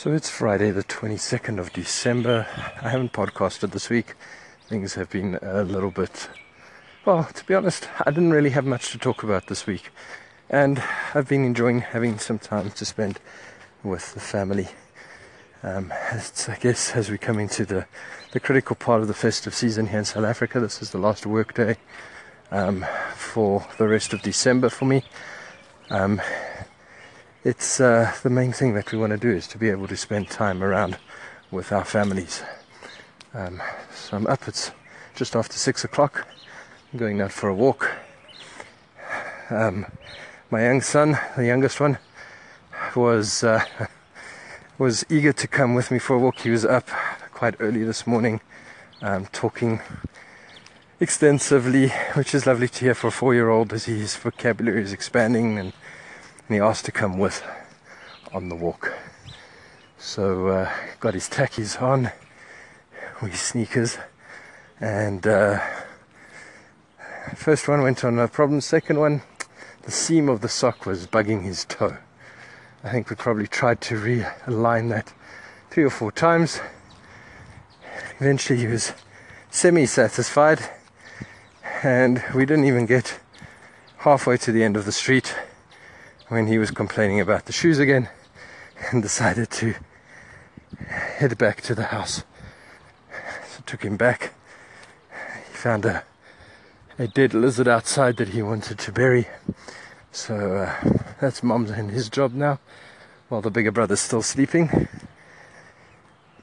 So it's Friday, the 22nd of December. I haven't podcasted this week. Things have been a little bit, well, to be honest, I didn't really have much to talk about this week. And I've been enjoying having some time to spend with the family. Um, I guess, as we come into the, the critical part of the festive season here in South Africa, this is the last work day um, for the rest of December for me. Um, it's uh, the main thing that we want to do is to be able to spend time around with our families. Um, so I'm up. It's just after six o'clock. I'm going out for a walk. Um, my young son, the youngest one, was uh, was eager to come with me for a walk. He was up quite early this morning, um, talking extensively, which is lovely to hear for a four-year-old as his vocabulary is expanding and and he asked to come with on the walk. So uh, got his tackies on, his sneakers, and uh, first one went on no problem. Second one, the seam of the sock was bugging his toe. I think we probably tried to realign that three or four times. Eventually, he was semi-satisfied, and we didn't even get halfway to the end of the street when he was complaining about the shoes again and decided to head back to the house. So took him back. He found a a dead lizard outside that he wanted to bury. So uh, that's mom's and his job now, while the bigger brother's still sleeping.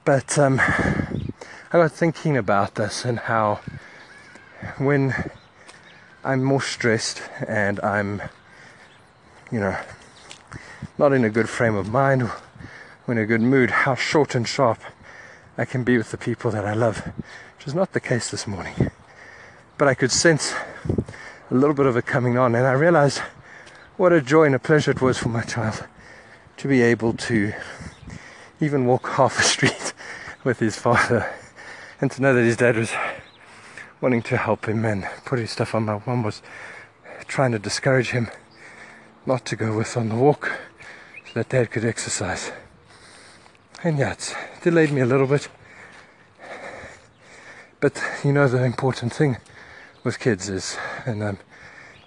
But um, I got thinking about this and how when I'm more stressed and I'm you know, not in a good frame of mind or in a good mood, how short and sharp I can be with the people that I love, which is not the case this morning. But I could sense a little bit of it coming on, and I realized what a joy and a pleasure it was for my child to be able to even walk half a street with his father and to know that his dad was wanting to help him and put his stuff on. My mom was trying to discourage him not to go with on the walk so that dad could exercise. And yeah, it's delayed me a little bit. But you know, the important thing with kids is, and I'm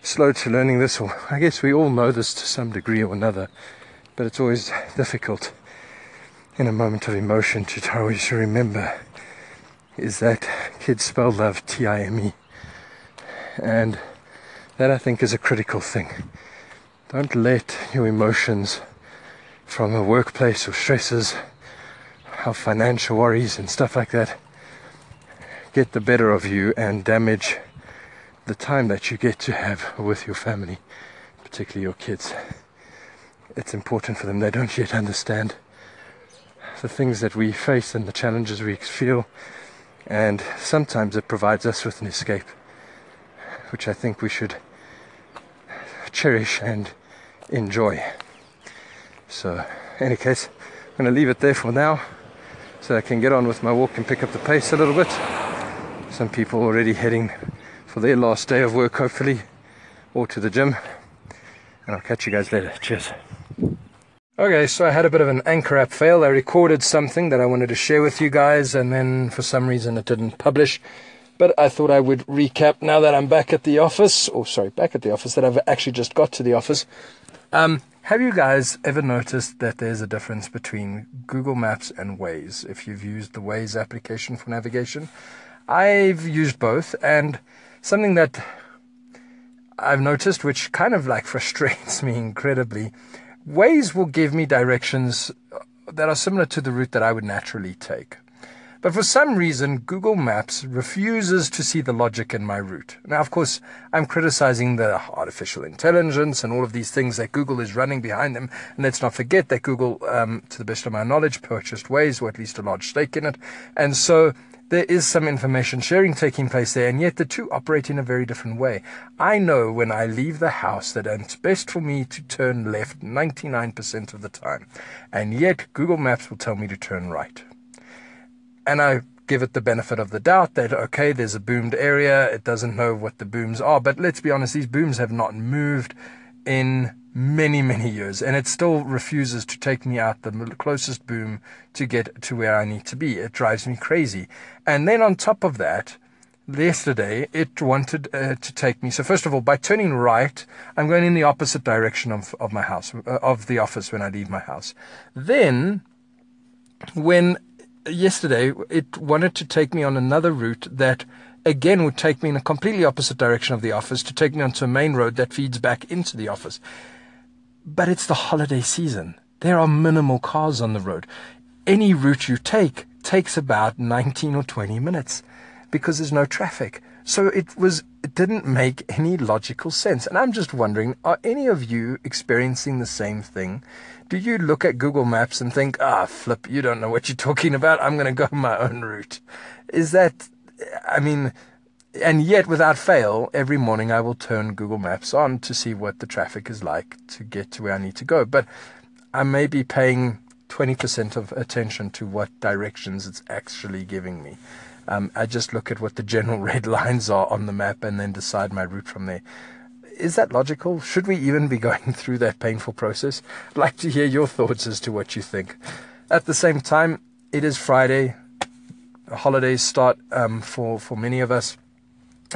slow to learning this, or I guess we all know this to some degree or another, but it's always difficult in a moment of emotion to always remember is that kids spell love T I M E. And that I think is a critical thing. Don't let your emotions from a workplace or stresses, of financial worries and stuff like that get the better of you and damage the time that you get to have with your family, particularly your kids. It's important for them. They don't yet understand the things that we face and the challenges we feel, and sometimes it provides us with an escape, which I think we should cherish and enjoy. So, in any case, I'm going to leave it there for now so I can get on with my walk and pick up the pace a little bit. Some people already heading for their last day of work, hopefully, or to the gym. And I'll catch you guys later. Cheers. Okay, so I had a bit of an Anchor app fail. I recorded something that I wanted to share with you guys, and then for some reason it didn't publish. But I thought I would recap now that I'm back at the office, or sorry, back at the office, that I've actually just got to the office. Um, have you guys ever noticed that there's a difference between Google Maps and Waze if you've used the Waze application for navigation? I've used both, and something that I've noticed, which kind of like frustrates me incredibly, Waze will give me directions that are similar to the route that I would naturally take. But for some reason, Google Maps refuses to see the logic in my route. Now, of course, I'm criticizing the artificial intelligence and all of these things that Google is running behind them. And let's not forget that Google, um, to the best of my knowledge, purchased Waze, or at least a large stake in it. And so there is some information sharing taking place there, and yet the two operate in a very different way. I know when I leave the house that it's best for me to turn left 99% of the time, and yet Google Maps will tell me to turn right and I give it the benefit of the doubt that okay, there's a boomed area, it doesn't know what the booms are, but let's be honest, these booms have not moved in many, many years, and it still refuses to take me out the closest boom to get to where I need to be. It drives me crazy. And then on top of that, yesterday it wanted uh, to take me. So first of all, by turning right, I'm going in the opposite direction of, of my house, uh, of the office when I leave my house. Then, when yesterday it wanted to take me on another route that again would take me in a completely opposite direction of the office to take me onto a main road that feeds back into the office. But it's the holiday season. There are minimal cars on the road. Any route you take takes about 19 or 20 minutes because there's no traffic. So it was it didn't make any logical sense. And I'm just wondering, are any of you experiencing the same thing? Do you look at Google Maps and think, ah, flip, you don't know what you're talking about. I'm going to go my own route. Is that, I mean, and yet without fail, every morning I will turn Google Maps on to see what the traffic is like to get to where I need to go. But I may be paying 20% of attention to what directions it's actually giving me. Um, I just look at what the general red lines are on the map and then decide my route from there. Is that logical? Should we even be going through that painful process? I'd like to hear your thoughts as to what you think. At the same time, it is Friday. Holidays start um, for for many of us,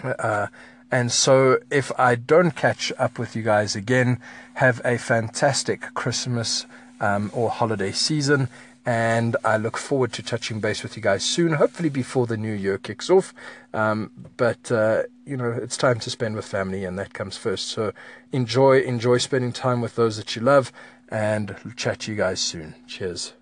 uh, and so if I don't catch up with you guys again, have a fantastic Christmas um, or holiday season and I look forward to touching base with you guys soon, hopefully before the new year kicks off. Um, but uh, you know, it's time to spend with family, and that comes first. So enjoy, enjoy spending time with those that you love, and chat to you guys soon. Cheers.